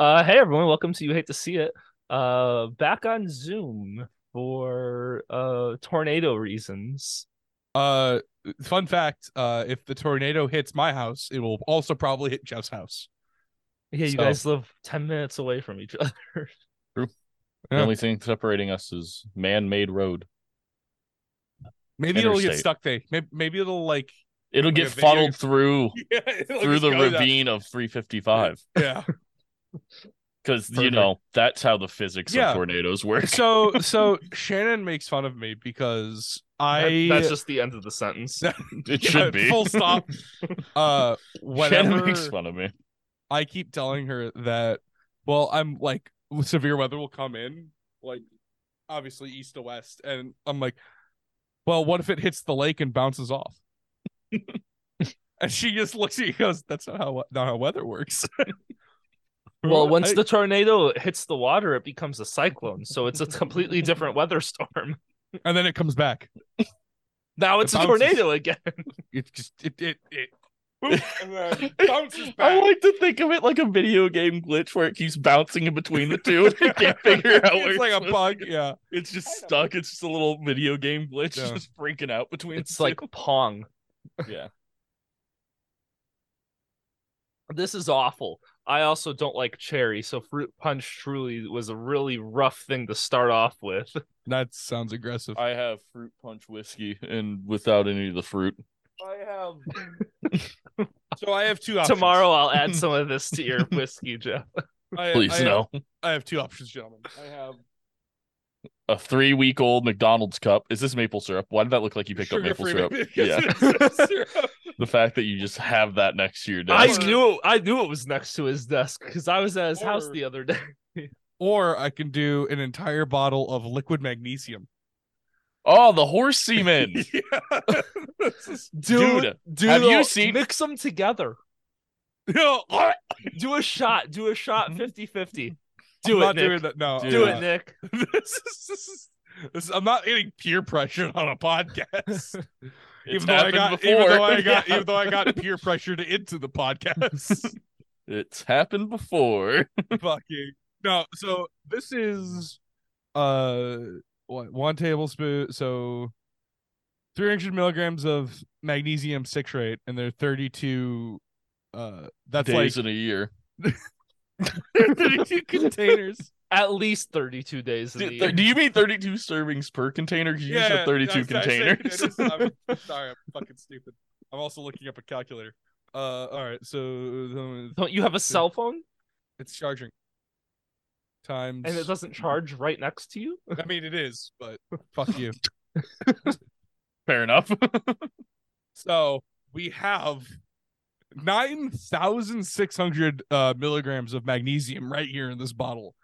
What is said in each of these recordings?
Uh, hey everyone, welcome to You Hate to See It. Uh, back on Zoom for uh tornado reasons. Uh, fun fact: uh, if the tornado hits my house, it will also probably hit Jeff's house. Yeah, you So- guys live ten minutes away from each other. The Yeah. only thing separating us is man-made road. Maybe it'll get stuck there. Maybe, maybe it'll like It'll get funneled through yeah, through the go down. ravine of 355 Yeah. Because you know that's how the physics Yeah. of tornadoes work. So so Shannon makes fun of me because I That- that's just the end of the sentence. it should be full stop. uh Shannon whenever makes fun of me. I keep telling her that well I'm like severe weather will come in like obviously east to west and I'm like well what if it hits the lake and bounces off and she just looks at you goes that's not how not how weather works Well, once I- the tornado hits the water, it becomes a cyclone, so it's a completely different weather storm. and then it comes back Now it's a bounces. tornado again. it just it it, it and then bounces I like to think of it like a video game glitch where it keeps bouncing in between the two and you can't figure out where it's like a supposed- bug yeah It's just stuck. It's just a little video game glitch, Yeah. just freaking out between. It's the like Pong. yeah. This is awful. I also don't like cherry, so fruit punch truly was a really rough thing to start off with. that sounds aggressive I have fruit punch whiskey and without any of the fruit. I have so I have two options Tomorrow I'll add some of this to your whiskey, Jeff. I, Please I have- no. I have two options gentlemen I have A three week old McDonald's cup. Is this maple syrup? Why did that look like you picked up maple syrup? maple- Yeah. Syrup. The fact that you just have that next to your desk. I desk. knew I knew it was next to his desk because I was at his house the other day. or I can do an entire bottle of liquid magnesium. Oh, the horse semen. yeah. Is- Dude, do have you the- seen- mix them together? No, Do a shot. Do a shot mm-hmm. 50-50. Do it, not Nick. doing that. No, Dude. Do I'm it. Nick. this is, this is, this is- I'm not getting peer pressure on a podcast. It's even though I happened got, before. even though I got, Yeah. even though I got peer pressured into the podcast. It's happened before. Fucking no. So this is uh what one tablespoon. So 300 milligrams of magnesium citrate, and they're 32. Uh, that's Days like in a year. 32 containers. At least 32 days in Do, the do you mean 32 servings per container? Because you just said 32 I- I containers. I'm sorry, I'm fucking stupid. I'm also looking up a calculator. Uh, all right, so uh, Don't you have a cell phone it's charging times. and it doesn't charge right next to you? I mean, it is, but fuck you. Fair enough. So we have nine thousand six hundred uh, milligrams of magnesium right here in this bottle.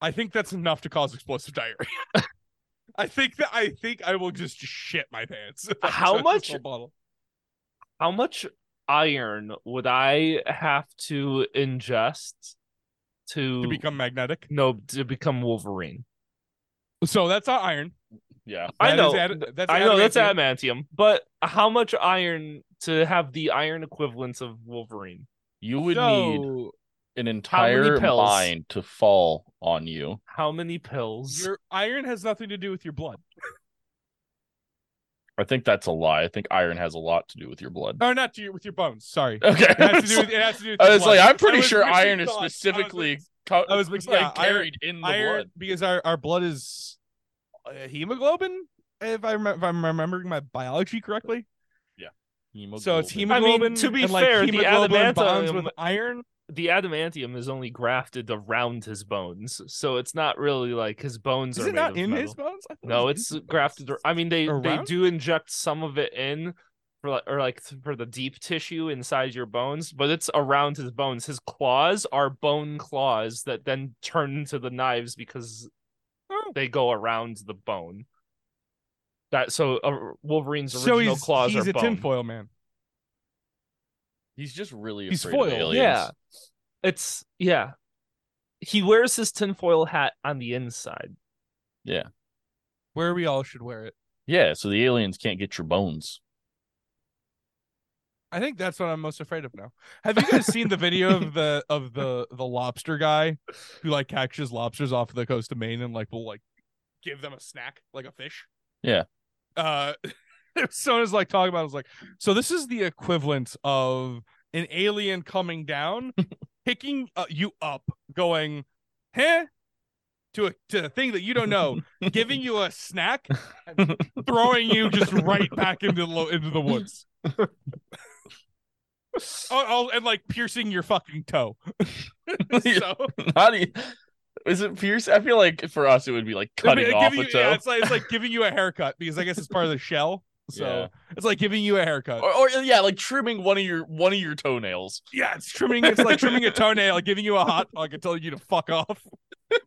I think that's enough to cause explosive diarrhea. I think that I think I will just shit my pants. How much- bottle. How much iron would I have to ingest to, to become magnetic? no to become Wolverine? So that's not iron. yeah. I know, ad- that's I know that's adamantium. adamantium, but how much iron to have the iron equivalents of Wolverine? You would need an entire pills? mine to fall on you. How many pills? your iron has nothing to do with your blood. I think that's a lie. I think iron has a lot to do with your blood. Or not to your, with your bones. Sorry. Okay. It has to do with, it has to do with I was blood. like, I'm pretty sure mixing iron is thoughts. I was specifically co- I was mixing- like yeah, iron- carried in the iron blood. because our, our blood is uh, hemoglobin if I remember if I'm remembering my biology correctly. So it's Hemoglobin. hemoglobin. to be and, like, fair, the adamantium- with iron. the adamantium is only grafted around his bones, so it's not really like his bones Is are it made not of in metal. his bones? I thought it No, it's grafted. bones. I mean, they they do inject some of it in for like or like for the deep tissue inside your bones, but it's around his bones. His claws are bone claws that then turn into the knives because Oh. they go around the bone. That so uh, Wolverine's So original he's claws he's are a bone. tinfoil man. He's just really He's afraid of foiled. aliens. Yeah, it's yeah. He wears his tinfoil hat on the inside. Yeah, where we all should wear it. Yeah, so the aliens can't get your bones. I think that's what I'm most afraid of now. Have you guys seen the video of the of the the lobster guy who like catches lobsters off the coast of Maine and like will like give them a snack like a fish? Yeah. Uh someone is like talking about it, was like, so this is the equivalent of an alien coming down, picking uh, you up, going, huh? To a to a thing that you don't know, giving you a snack, and throwing you just right back into the into the woods. Oh, oh, and like piercing your fucking toe. so Not e- is it pierce? I feel like for us it would be like cutting off you- a toe. yeah, it's like it's like giving you a haircut because I guess it's part of the shell. So Yeah. it's like giving you a haircut. or, or yeah, like trimming one of your one of your toenails. yeah, it's trimming. It's like trimming a toenail, like giving you a hot dog and telling you to fuck off.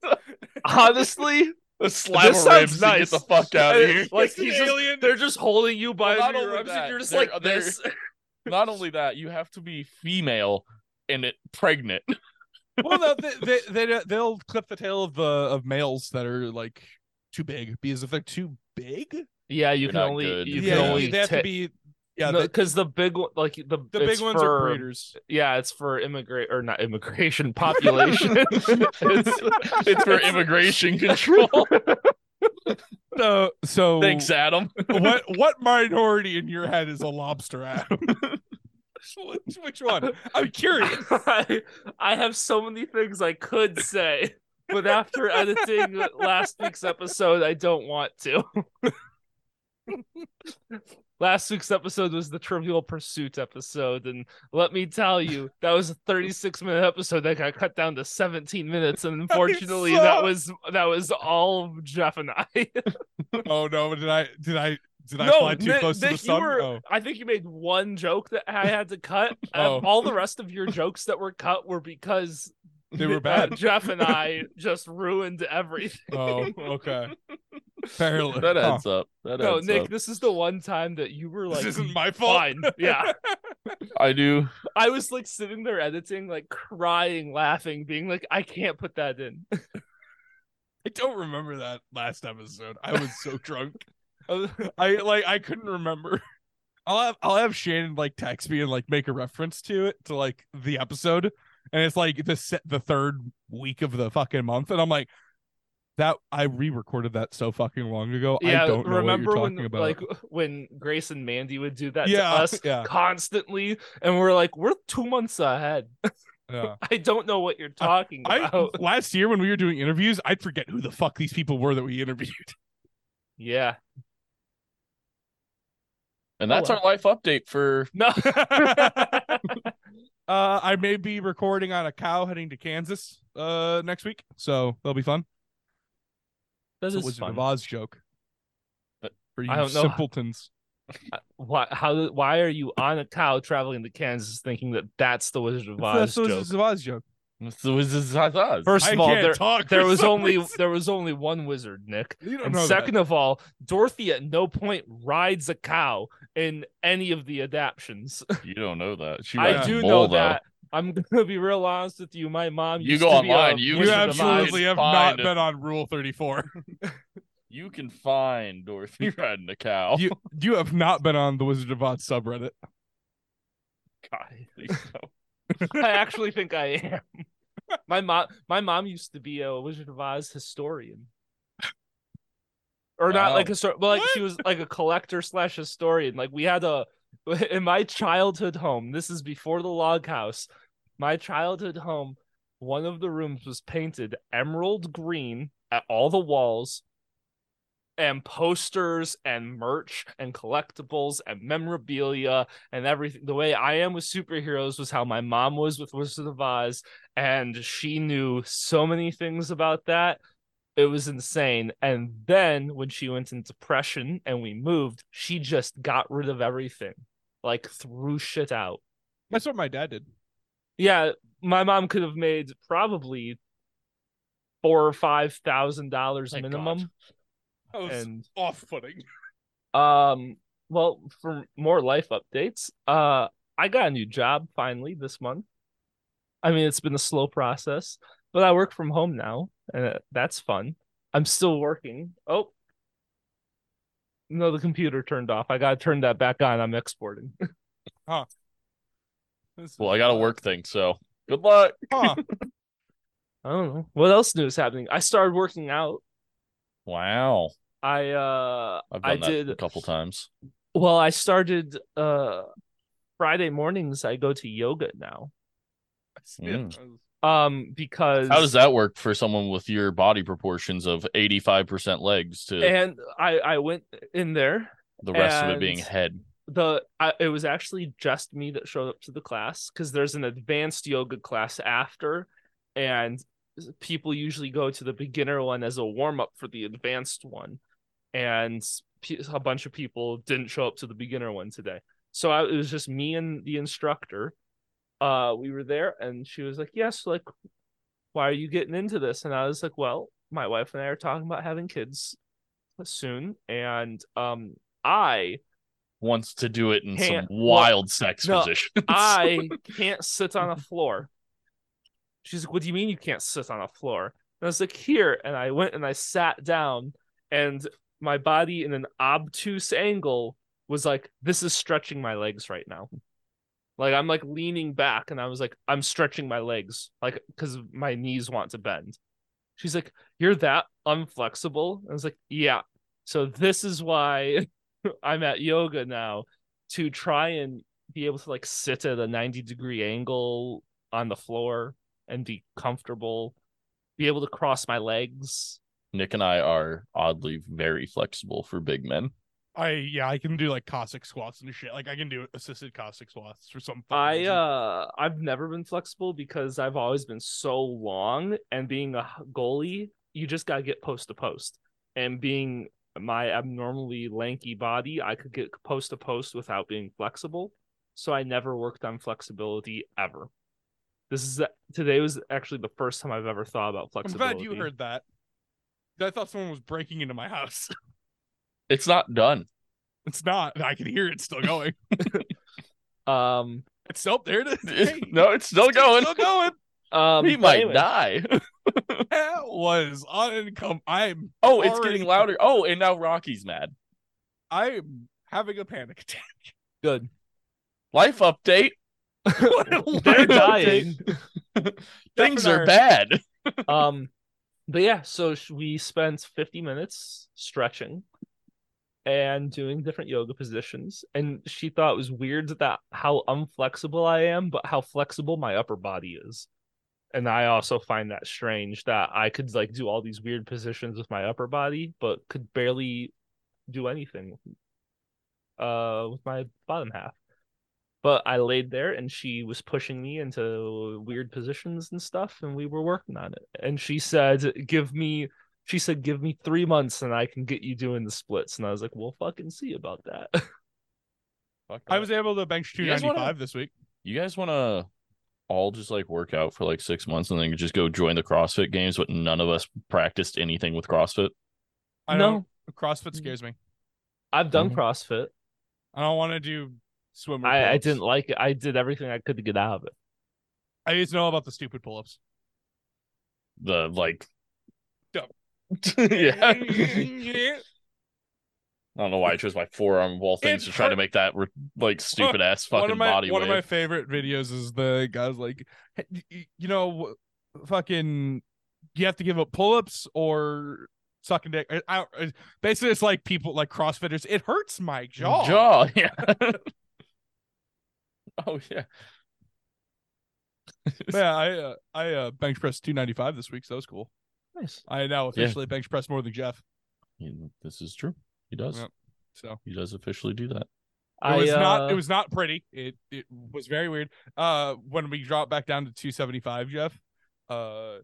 Honestly, A slab This of ribs to get the fuck out of here. like he's just, alien. they're just holding you by Well, your that, and you're just they're- like they're- this. Not only that, you have to be female and it pregnant. Well, no, they, they they uh, they'll clip the tail of the of males that are like too big because if they're too big, Yeah, you can only good. you yeah, can only they have ta- to be. Yeah, no, the, because the big one, like the the big ones for, are breeders. Yeah, it's for immigrate or not immigration population. It's it's for immigration control. So so Thanks, Adam. what what minority in your head is a lobster, Adam? which, which one? I'm curious. I, I have so many things I could say, but after editing last week's episode, I don't want to. last week's episode was the Trivial Pursuit episode, and let me tell you, that was a 36 minute episode that got cut down to 17 minutes, and unfortunately, that was that was all Jeff and I. Oh no! Did I did I did I no, fly too Nick, close to Nick, the sun? were. Oh. I think you made one joke that I had to cut. Oh. Um, all the rest of your jokes that were cut were because They were uh, bad. Jeff and I just ruined everything. Oh, okay. Fair. That huh. adds up. That No, adds Nick, up. this is the one time that you were like, this isn't my fault. fine. Yeah, I do. I was like sitting there editing, like crying, laughing, being like, I can't put that in. I don't remember that last episode. I was so drunk. I like I couldn't remember. I'll have I'll have Shannon like text me and like make a reference to it to like the episode, and it's like the set the third week of the fucking month, and I'm like, that I re-recorded that so fucking long ago. yeah, I don't remember when talking about. like when Grace and Mandy would do that Yeah, to us yeah. constantly, and we're like, we're two months ahead. yeah. I don't know what you're talking I about. last year when we were doing interviews, I'd forget who the fuck these people were that we interviewed. Yeah. And Oh, that's well. our life update for No. Uh, I may be recording on a cow heading to Kansas uh next week, so that'll be fun. that It's a fun. Oz joke. But for you I don't know. simpletons. Why? How? Why are you on a cow traveling to Kansas, thinking that that's the Wizard of Oz That's the joke? Wizard of Oz joke. the Wizards of Oz. First I of all, can't there talk there was only reason. there was only one wizard, Nick. You don't And know second of all, Dorothy at no point rides a cow in any of the adaptions. you don't know that. She I do know though. that. I'm gonna be real honest with you. My mom. You used go to be a online, you that. Wizard You absolutely have not Find- been on Rule Thirty Four. You can find Dorothy riding a cow. you you have not been on the Wizard of Oz subreddit. God, I think so. I actually think I am. My mom, my mom used to be a Wizard of Oz historian, or not like a story, but like What? she was like a collector slash historian. Like we had a in my childhood home. This is before the log house. My childhood home. One of the rooms was painted emerald green at all the walls, and posters and merch and collectibles and memorabilia and everything. The way I am with superheroes was how my mom was with Wizard of Oz, and she knew so many things about that. It was insane. And then when she went into depression and we moved, she just got rid of everything, like threw shit out. That's what my dad did. Yeah, my mom could have made probably four or five thousand dollars Thank minimum. That was And off-putting. Um, well, for more life updates, uh, I got a new job finally this month. I mean, it's been a slow process, but I work from home now, and uh, that's fun. I'm still working. Oh, no, the computer turned off. I gotta turn that back on. I'm exporting. This Well, I got a work thing, so good luck. Huh. I don't know what else new is happening. I started working out. Wow, I uh I've done I that did a couple times. well. I started uh Friday mornings. I go to yoga now. Yeah. Um, because How does that work for someone with your body proportions of eighty-five percent legs to And I I went in there. the rest of it being head? the I, it was actually just me that showed up to the class because there's an advanced yoga class after and people usually go to the beginner one as a warm up for the advanced one and a bunch of people didn't show up to the beginner one today so I, it was just me and the instructor uh we were there and she was like yes like why are you getting into this and i was like well my wife and i are talking about having kids soon and um i Wants to do it in some wild sex no, positions. I can't sit on a floor. She's like, What do you mean you can't sit on a floor? And I was like, Here. And I went and I sat down, and my body in an obtuse angle was like, This is stretching my legs right now. Like, I'm like leaning back, and I was like, I'm stretching my legs, like, because my knees want to bend. She's like, You're that unflexible? I was like, Yeah. So this is why I'm at yoga now to try and be able to like sit at a 90 degree angle on the floor and be comfortable, be able to cross my legs. Nick and I are oddly very flexible for big men. I yeah, I can do like Cossack squats and shit. Like I can do assisted Cossack squats for some. I reason. uh I've never been flexible because I've always been so long and being a goalie, you just got to get post to post. And being my abnormally lanky body, I could get post to post without being flexible. So I never worked on flexibility ever. This is today was actually the first time I've ever thought about flexibility. I'm glad you heard that. I thought someone was breaking into my house. It's not done. It's not. I can hear it still going. Um, It's still there. It is. Hey, no, it's still going. Still going. um, he might anyway, die. That was uncom. I'm Oh, it's getting louder. Oh, and now Rocky's mad. I'm having a panic attack. Good. Life update. They're dying. Things are bad. um but yeah so we spent 50 minutes stretching and doing different yoga positions. And she thought it was weird that how unflexible i am but how flexible my upper body is. And i also find that strange that i could like do all these weird positions with my upper body but could barely do anything uh with my bottom half. But I laid there and she was pushing me into weird positions and stuff, and we were working on it. And she said, Give me, she said, Give me three months and I can get you doing the splits. And I was like, We'll fucking see about that. I was able to bench 295 this week. You guys want to all just like work out for like six months and then just go join the CrossFit games, but none of us practiced anything with CrossFit? I No. don't. CrossFit scares me. I've done Mhm. CrossFit. I don't want to do swimmer. I, I didn't like it. I did everything I could to get out of it. I just know about the stupid pull-ups. The like, Yeah. I don't know why I chose my forearm wall things It to try to make that like stupid ass one fucking of my body one weight. of my favorite videos is the guys like, "Hey, you know, fucking, you have to give up pull-ups or sucking dick. I, I, basically, it's like people like CrossFitters. It hurts my jaw. Jaw, yeah. oh yeah. yeah, I uh, I uh, bench press 295 this week, so that was cool. Nice. I now officially bench press more than Jeff. He- this is true. He does. Yep. So He does officially do that. It I, was not. uh, It was not pretty. It it was very weird. Uh, when we dropped back down to two seventy five, Jeff. Uh,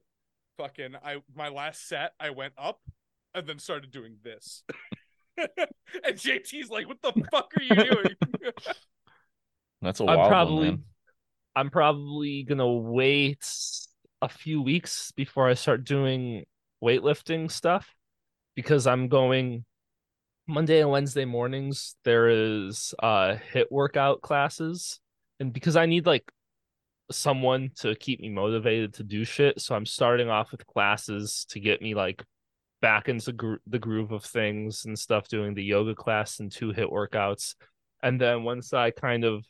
fucking. I my last set, I went up, and then started doing this. and JT's like, "What the fuck are you doing?" That's a I'm probably one, man. I'm probably gonna wait a few weeks before I start doing weightlifting stuff because I'm going Monday and Wednesday mornings there is uh HIIT workout classes. And because I need like someone to keep me motivated to do shit so I'm starting off with classes to get me like back into the groove of things and stuff doing the yoga class and two HIIT workouts. And then once I kind of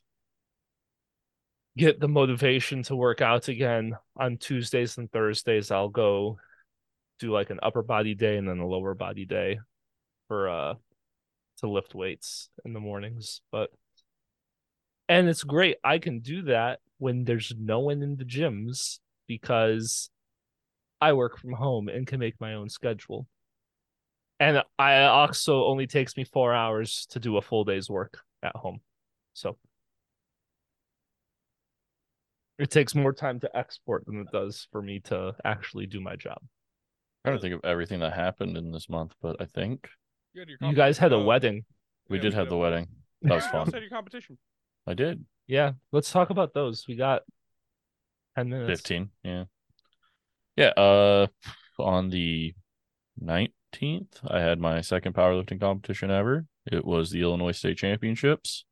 get the motivation to work out again on Tuesdays and Thursdays. I'll go do like an upper body day and then a lower body day for uh to lift weights in the mornings. But and it's great. I can do that when there's no one in the gyms because I work from home and can make my own schedule. And I also only takes me four hours to do a full day's work at home. So it takes more time to export than it does for me to actually do my job. I trying to think of everything that happened in this month, but I think You, had your You guys had a competition, wedding. we yeah, did have did. the wedding. That was fun. also had your competition. I did. Yeah, let's talk about those. We got 10 minutes. 15 yeah yeah uh on the 19th i had my second powerlifting competition ever it was the illinois state championships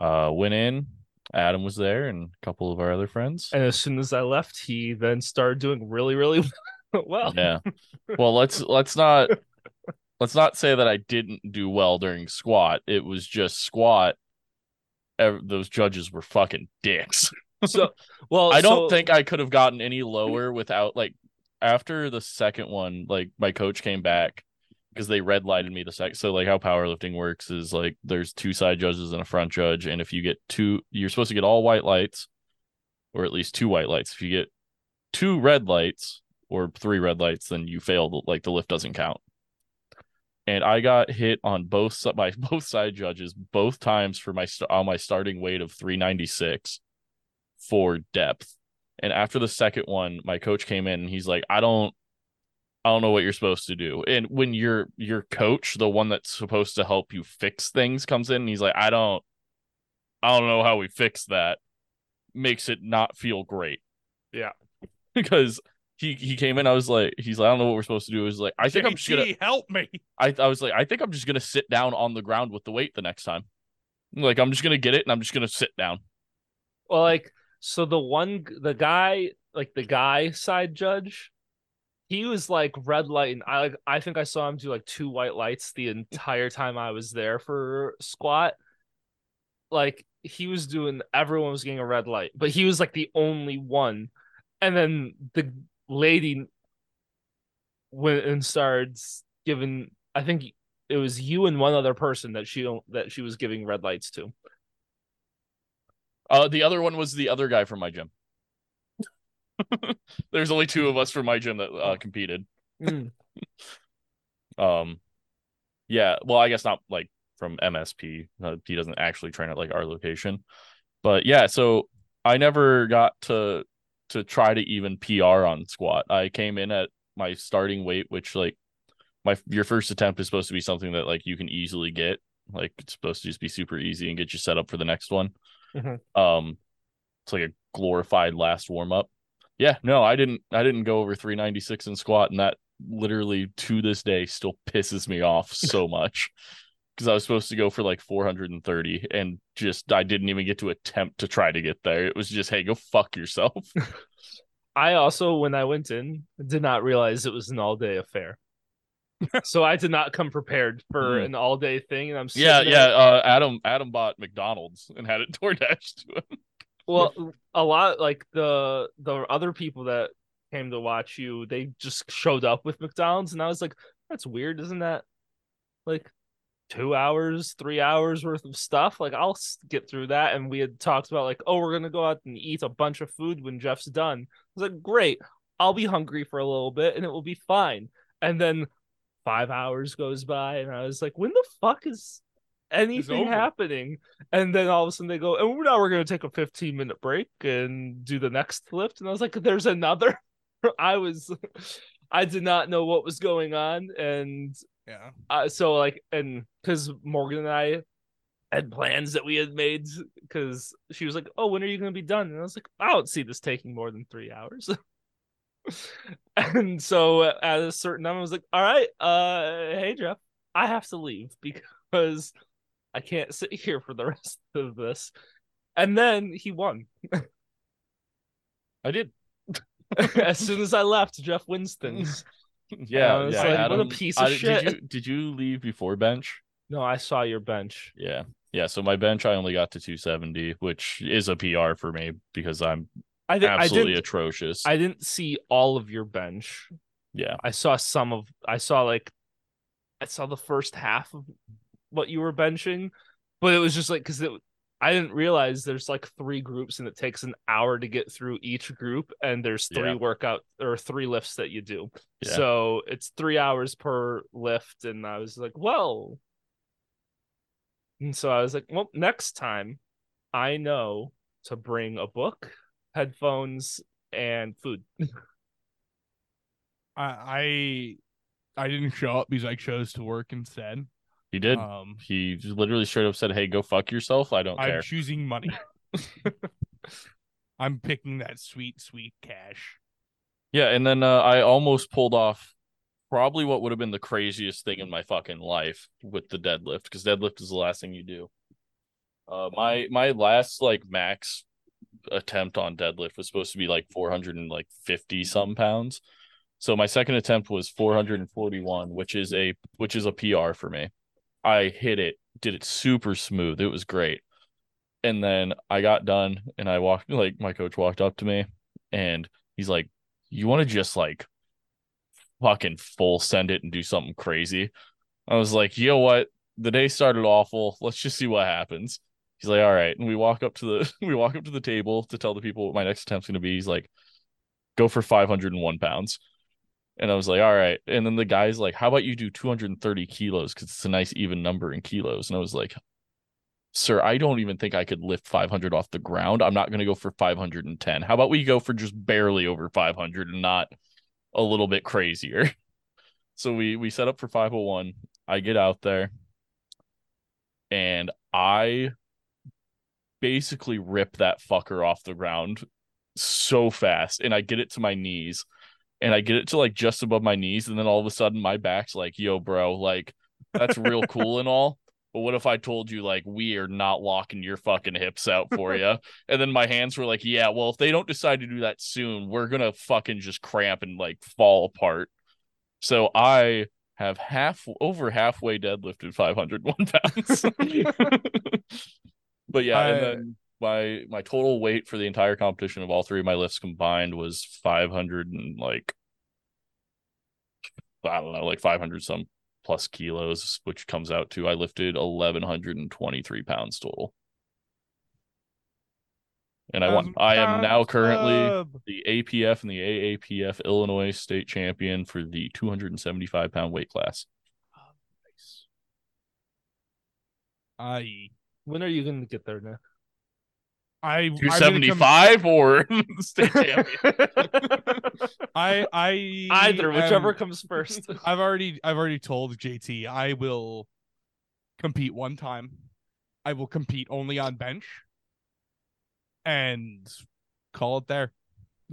uh went in adam was there and a couple of our other friends. And as soon as I left, he then started doing really, really well. yeah. Well let's let's not let's not say that i didn't do well during squat. It was just squat ev- those judges were fucking dicks. So, well, I don't so- think I could have gotten any lower without like after the second one, like my coach came back because they red lighted me the second. So like how powerlifting works is like there's two side judges and a front judge, and if you get two, you're supposed to get all white lights, or at least two white lights. If you get two red lights or three red lights, then you fail. Like the lift doesn't count. And I got hit on both by both side judges both times for my on my starting weight of 396 for depth. And after the second one, my coach came in and he's like, I don't I don't know what you're supposed to do. And when your your coach, the one that's supposed to help you fix things, comes in and he's like, I don't I don't know how we fix that. Makes it not feel great. Yeah. because he he came in, I was like, he's like, I don't know what we're supposed to do. He's like, I think I'm just gonna help me. I, I was like, I think I'm just gonna sit down on the ground with the weight the next time. Like I'm just gonna get it and I'm just gonna sit down. Well, like, so the one, the guy, like the guy side judge, he was like red light and I I think I saw him do like two white lights the entire time I was there for squat. Like he was doing, everyone was getting a red light, but he was like the only one. And then the lady went and started giving. I think it was you and one other person that she that she was giving red lights to. Uh, the other one was the other guy from my gym. There's only two of us from my gym that uh, competed. Um, yeah. Well, I guess not like from MSP. Uh, he doesn't actually train at like our location, but yeah. So I never got to to try to even PR on squat. I came in at my starting weight, which like my your first attempt is supposed to be something that like you can easily get. Like it's supposed to just be super easy and get you set up for the next one. Mhm. Um, it's like a glorified last warm up. Yeah, no, I didn't. I didn't go over 396 in squat, and that literally to this day still pisses me off so much because I was supposed to go for like 430 and just I didn't even get to attempt to try to get there. It was just, hey, go fuck yourself. I also, when I went in, did not realize it was an all day affair. so I did not come prepared for Hmm. an all day thing, and I'm yeah, there- yeah. Uh, Adam Adam bought McDonald's and had it DoorDash to him. Well, a lot like the the other people that came to watch you, they just showed up with McDonald's, and I was like, that's weird, isn't that? Like two hours, three hours worth of stuff. Like I'll get through that. And we had talked about like, oh, we're gonna go out and eat a bunch of food when Jeff's done. I was like, great, I'll be hungry for a little bit, and it will be fine. And then five hours goes by, and I was like, when the fuck is anything happening? And then all of a sudden they go, and now we're gonna take a 15 minute break and do the next lift. And I was like, there's another. I was, I did not know what was going on, and Yeah. uh, so like, and because Morgan and I had plans that we had made, because she was like, "Oh, when are you gonna be done?" And I was like, "I don't see this taking more than three hours." and so at a certain time, I was like, "All right, uh, hey Jeff, I have to leave because I can't sit here for the rest of this." And then he won. I did. as soon as I left, Jeff wins things. Yeah, I yeah. like, what a piece of I- shit. Did you did you leave before bench? No, I saw your bench. Yeah. Yeah, so my bench I only got to 270, which is a PR for me because I'm I, I absolutely didn't. atrocious. I didn't see all of your bench. yeah. I saw some of. I saw like, I saw the first half of what you were benching, but it was just like because it. I didn't realize there's like three groups and it takes an hour to get through each group, and there's three Yeah. workout or three lifts that you do. Yeah. So it's three hours per lift, and I was like, well. And so I was like, well, next time, I know to bring a book, headphones, and food. I I I didn't show up because I chose to work instead. He did. Um, he just literally straight up said, "Hey, go fuck yourself. I don't I'm care." choosing money. I'm picking that sweet, sweet cash. Yeah, and then uh, I almost pulled off probably what would have been the craziest thing in my fucking life with the deadlift because deadlift is the last thing you do. Uh, my my last like max attempt on deadlift was supposed to be like 450 some pounds. So my second attempt was 441, which is a which is a PR for me. I hit it, did it super smooth. It was great. And then I got done and I walked like my coach walked up to me and he's like, You want to just like fucking full send it and do something crazy? I was like, you know what? The day started awful. Let's just see what happens. He's like, all right. And we walk up to the we walk up to the table to tell the people what my next attempt's gonna be. He's like, go for 501 pounds. And I was like, all right. And then the guy's like, how about you do 230 kilos? Because it's a nice even number in kilos. And I was like, sir, I don't even think I could lift 500 off the ground. I'm not going to go for 510. How about we go for just barely over 500 and not a little bit crazier? So we we set up for 501. I get out there and I basically rip that fucker off the ground so fast and I get it to my knees and I get it to like just above my knees and then all of a sudden my back's like, "Yo, bro, like that's real cool and all." But what if I told you like we are not locking your fucking hips out for you? and then my hands were like, yeah, well, if they don't decide to do that soon, we're gonna fucking just cramp and like fall apart. So I have half over halfway deadlifted 501 pounds. but yeah, I- and then my my total weight for the entire competition of all three of my lifts combined was 500 and like I don't know, like 500 some plus kilos, which comes out to I lifted 1123 pounds total. And I won. I am now currently Club. the APF and the AAPF Illinois state champion for the 275 pound weight class. Oh, I When are you going to get there, Nick? I I'm gonna come- 275 or state champion? I I Either, whichever am- comes first. I've already I've already told JT I will compete one time. I will compete only on bench and call it there.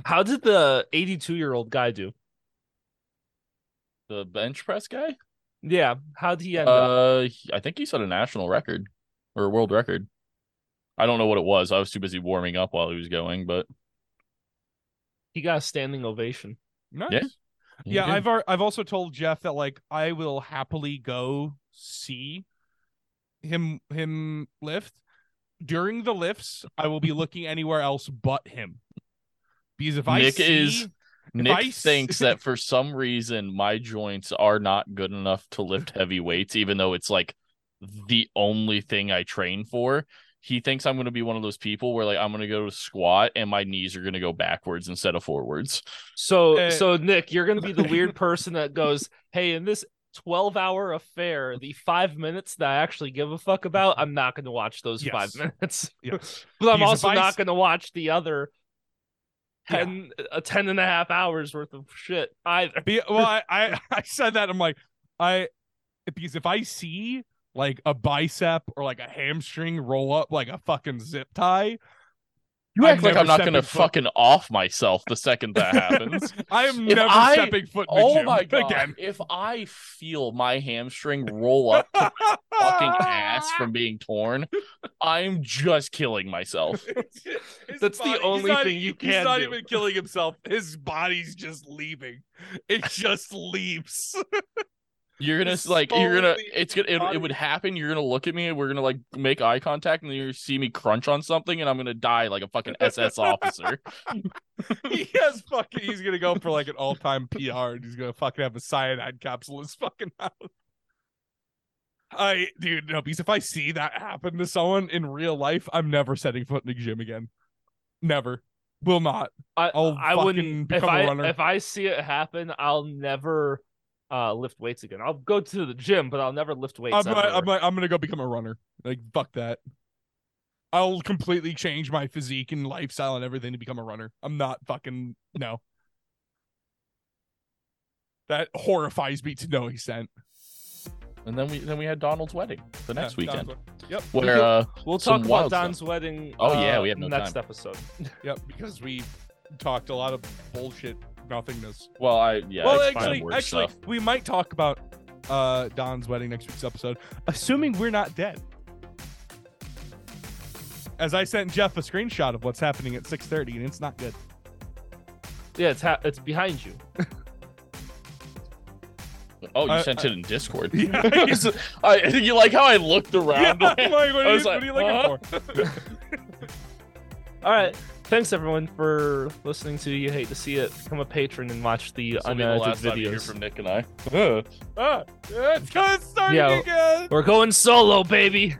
How did the 82 year old guy do? the bench press guy? Yeah, how'd he end up? Uh, he- I think he set a national record or a world record. I don't know what it was. I was too busy warming up while he was going, but He got a standing ovation. Nice. Yeah. Yeah. I've ar- I've also told Jeff that like I will happily go see him him lift. During the lifts, I will be looking anywhere else but him. Because if I Nick see is Nick I s- thinks that for some reason my joints are not good enough to lift heavy weights, even though it's like the only thing I train for. He thinks I'm going to be one of those people where like I'm going to go to squat and my knees are going to go backwards instead of forwards. So, Uh, so Nick, you're going to be the weird person that goes, "Hey, in this 12 hour affair, the five minutes that I actually give a fuck about, I'm not going to watch those Yes. five minutes. Yes. but I'm Because if also I not going to watch the other Yeah. 10, a 10 and a half hours worth of shit either. Be, well, I, I I said that I'm like I because if I see like a bicep or like a hamstring roll up like a fucking zip tie, You I'm act like I'm not to foot- fucking off myself the second that happens. I am If never I- stepping foot in the oh gym my god! again. If I feel my hamstring roll up to fucking ass from being torn, I'm just killing myself. His That's the body- he's only not- thing you He's can not do. even killing himself. His body's just leaving. It just leaves. You're gonna like you're gonna it's gonna it, it would happen. You're gonna look at me and we're gonna like make eye contact and then you see me crunch on something and I'm gonna die like a fucking SS officer. he has fucking. He's gonna go for like an all-time PR, and he's gonna fucking have a cyanide capsule in his fucking mouth. I, dude, no, because if I see that happen to someone in real life, I'm never setting foot in a gym again. Never, will not. I I'll I fucking wouldn't if I, runner. if I see it happen, I'll never uh lift weights again. I'll go to the gym, but I'll never lift weights. I'm, ever. I'm, I'm gonna go become a runner. Like fuck that. I'll completely change my physique and lifestyle and everything to become a runner. I'm not fucking no. That horrifies me to no extent. And then we then we had Donald's wedding the next Yeah, weekend. Don's- Yep. Where uh We'll talk about wild Don's wedding. Oh, yeah, uh, we have no next time. episode. Yep, because we talked a lot of bullshit nothingness. well I yeah well, actually, actually, stuff. we might talk about uh Don's wedding next week's episode, assuming we're not dead. As I sent Jeff a screenshot of what's happening at 6:30, and it's not good. Yeah, it's ha- it's behind you. Oh, you I- sent it in Discord. Yeah. I, you like how I looked around? I'm like, what, I are was you, like, what are you looking huh? for? All right. Thanks everyone for listening to You Hate to See It. Become a patron and watch the This will be the unedited last time you hear videos. from Nick and I. ah, it's gonna start Yeah. again. We're going solo, baby.